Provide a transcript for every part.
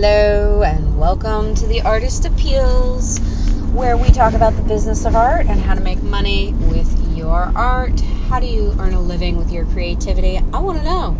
Hello, and welcome to the Artist Appeals, where we talk about the business of art and how to make money with your art. How do you earn a living with your creativity? I want to know.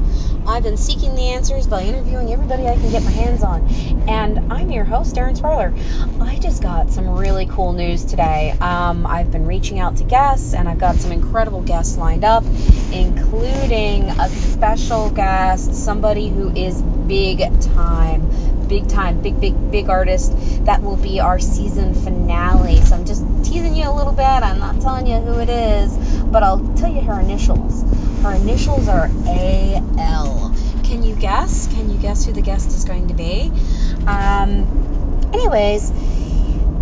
I've been seeking the answers by interviewing everybody I can get my hands on. And I'm your host, Erin Sparler. I just got some really cool news today. Um, I've been reaching out to guests, and I've got some incredible guests lined up, including a special guest, somebody who is big time, big time, big, big, big artist. That will be our season finale. So I'm just teasing you a little bit. I'm not telling you who it is, but I'll tell you her initials. Her initials are AL. Can you guess? Can you guess who the guest is going to be? Um, anyways,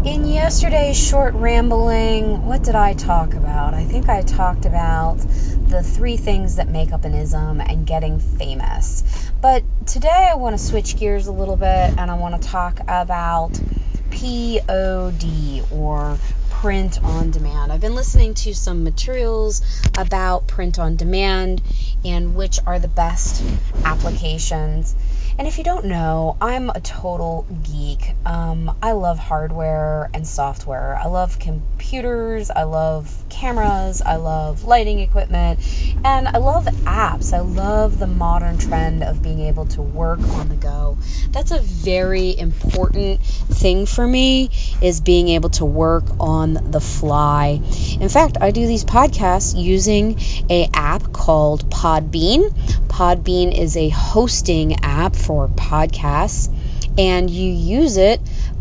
in yesterday's short rambling, what did I talk about? I think I talked about the three things that make up an ism and getting famous. But today I want to switch gears a little bit and I want to talk about POD or print on demand. I've been listening to some materials about print on demand and which are the best applications. And if you don't know, I'm a total geek. Um, I love hardware and software. I love computers. I love cameras. I love lighting equipment. And I love apps. I love the modern trend of being able to work on the go. That's a very important thing for me is being able to work on the fly. In fact, I do these podcasts using a app called Podbean. Podbean is a hosting app for podcasts, and you use it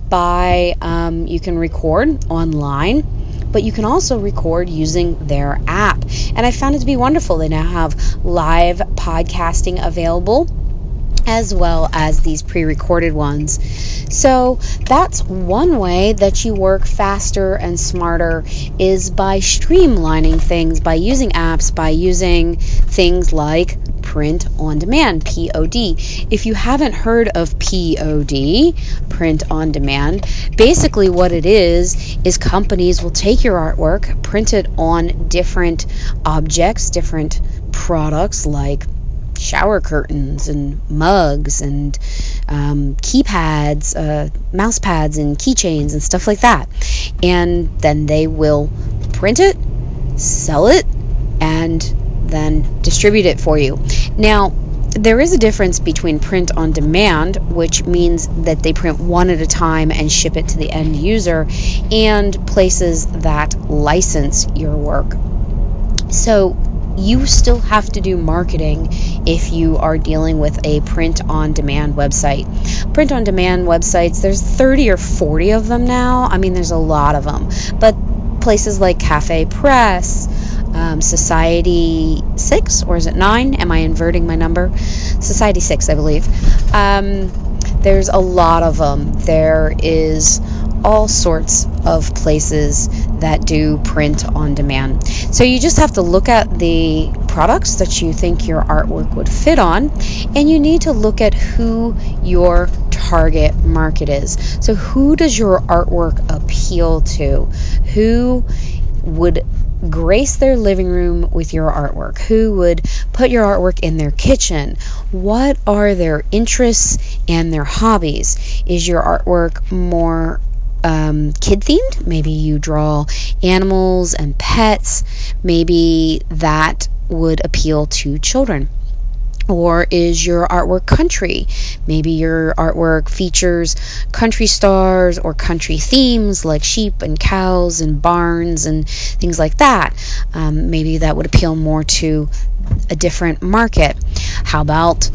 by um, you can record online but you can also record using their app. And I found it to be wonderful. They now have live podcasting available as well as these pre recorded ones. So that's one way that you work faster and smarter is by streamlining things, by using apps, by using things like print on demand, POD. If you haven't heard of POD, print on demand, basically what it is is companies will take your artwork, print it on different objects, different products like shower curtains and mugs and um, keypads, uh, mouse pads and keychains and stuff like that. And then they will print it, sell it, and then distribute it for you. Now, there is a difference between print on demand, which means that they print one at a time and ship it to the end user, and places that license your work. So, you still have to do marketing if you are dealing with a print on demand website. Print on demand websites, there's 30 or 40 of them now. I mean, there's a lot of them. But places like Cafe Press, um, Society 6, or is it 9? Am I inverting my number? Society 6, I believe. Um, there's a lot of them. There is all sorts of places that do print on demand. So you just have to look at the products that you think your artwork would fit on, and you need to look at who your target market is. So, who does your artwork appeal to? Who would grace their living room with your artwork? Who would put your artwork in their kitchen? What are their interests and their hobbies? Is your artwork more um, kid themed. Maybe you draw animals and pets. Maybe that would appeal to children. Or is your artwork country? Maybe your artwork features country stars or country themes like sheep and cows and barns and things like that. Um, maybe that would appeal more to a different market. How about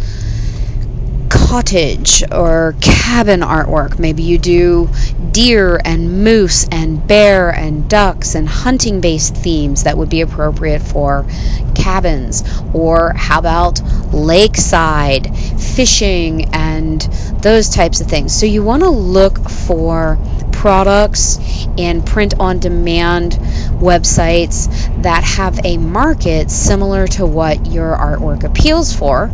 cottage or cabin artwork. Maybe you do deer and moose and bear and ducks and hunting based themes that would be appropriate for cabins. Or how about lakeside fishing and those types of things. So you want to look for products and print on demand websites that have a market similar to what your artwork appeals for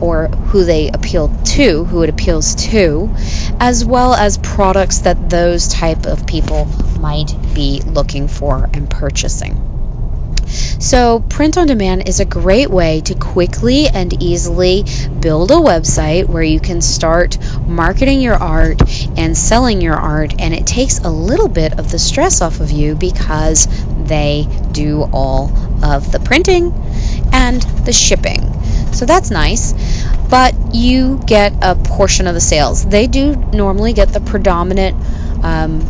or who they appeal to, who it appeals to, as well as products that those type of people might be looking for and purchasing. So, print on demand is a great way to quickly and easily build a website where you can start marketing your art and selling your art, and it takes a little bit of the stress off of you because they do all of the printing and the shipping. So that's nice. But you get a portion of the sales. They do normally get the predominant um,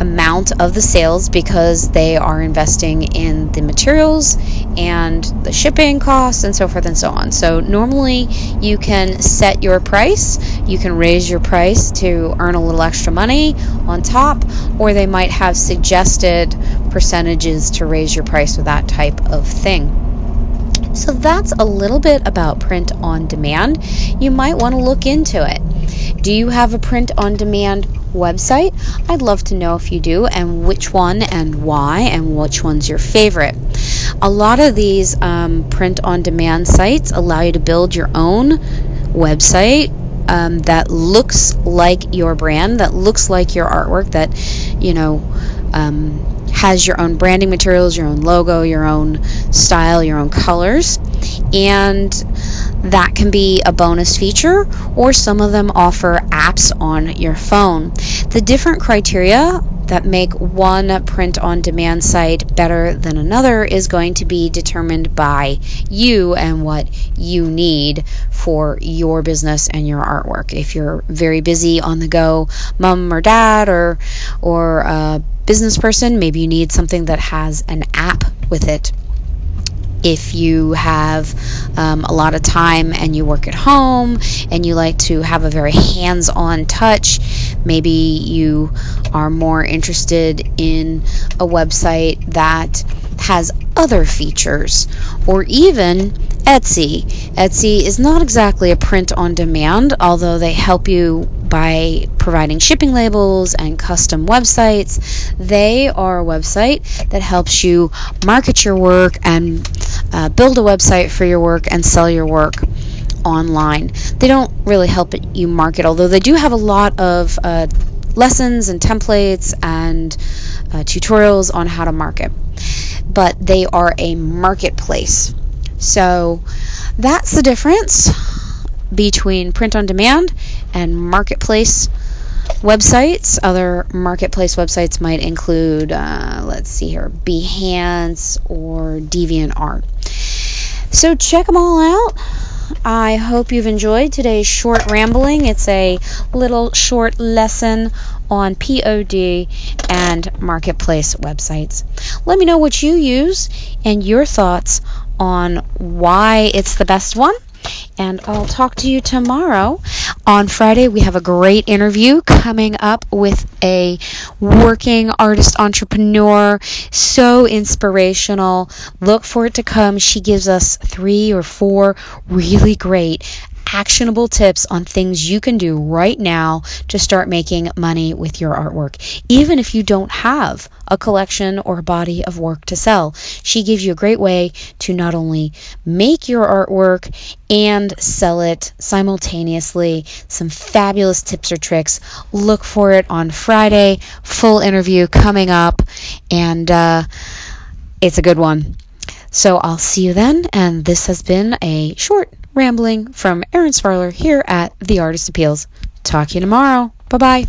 amount of the sales because they are investing in the materials and the shipping costs and so forth and so on. So normally you can set your price, you can raise your price to earn a little extra money on top, or they might have suggested percentages to raise your price with that type of thing. So that's a little bit about print on demand. You might want to look into it. Do you have a print on demand website? I'd love to know if you do and which one and why and which one's your favorite. A lot of these um, print on demand sites allow you to build your own website um, that looks like your brand, that looks like your artwork, that, you know, um, has your own branding materials, your own logo, your own style, your own colors. And that can be a bonus feature, or some of them offer apps on your phone. The different criteria that make one print on demand site better than another is going to be determined by you and what you need for your business and your artwork. If you're very busy on the go, mom or dad or or a business person, maybe you need something that has an app with it if you have um, a lot of time and you work at home and you like to have a very hands on touch, maybe you are more interested in a website that has other features, or even Etsy. Etsy is not exactly a print on demand, although they help you by providing shipping labels and custom websites. They are a website that helps you market your work and uh, build a website for your work and sell your work online. They don't really help you market, although they do have a lot of uh, lessons and templates and uh, tutorials on how to market. But they are a marketplace. So that's the difference between print on demand and marketplace websites. Other marketplace websites might include, uh, let's see here, Behance or DeviantArt. So check them all out. I hope you've enjoyed today's short rambling. It's a little short lesson on POD and marketplace websites. Let me know what you use and your thoughts on why it's the best one and I'll talk to you tomorrow. On Friday, we have a great interview coming up with a working artist entrepreneur. So inspirational. Look for it to come. She gives us three or four really great actionable tips on things you can do right now to start making money with your artwork. Even if you don't have a collection or a body of work to sell, she gives you a great way to not only make your artwork and sell it simultaneously. Some fabulous tips or tricks. Look for it on Friday. Full interview coming up, and uh, it's a good one. So I'll see you then, and this has been a short rambling from Erin Sparler here at The Artist Appeals. Talk to you tomorrow. Bye bye.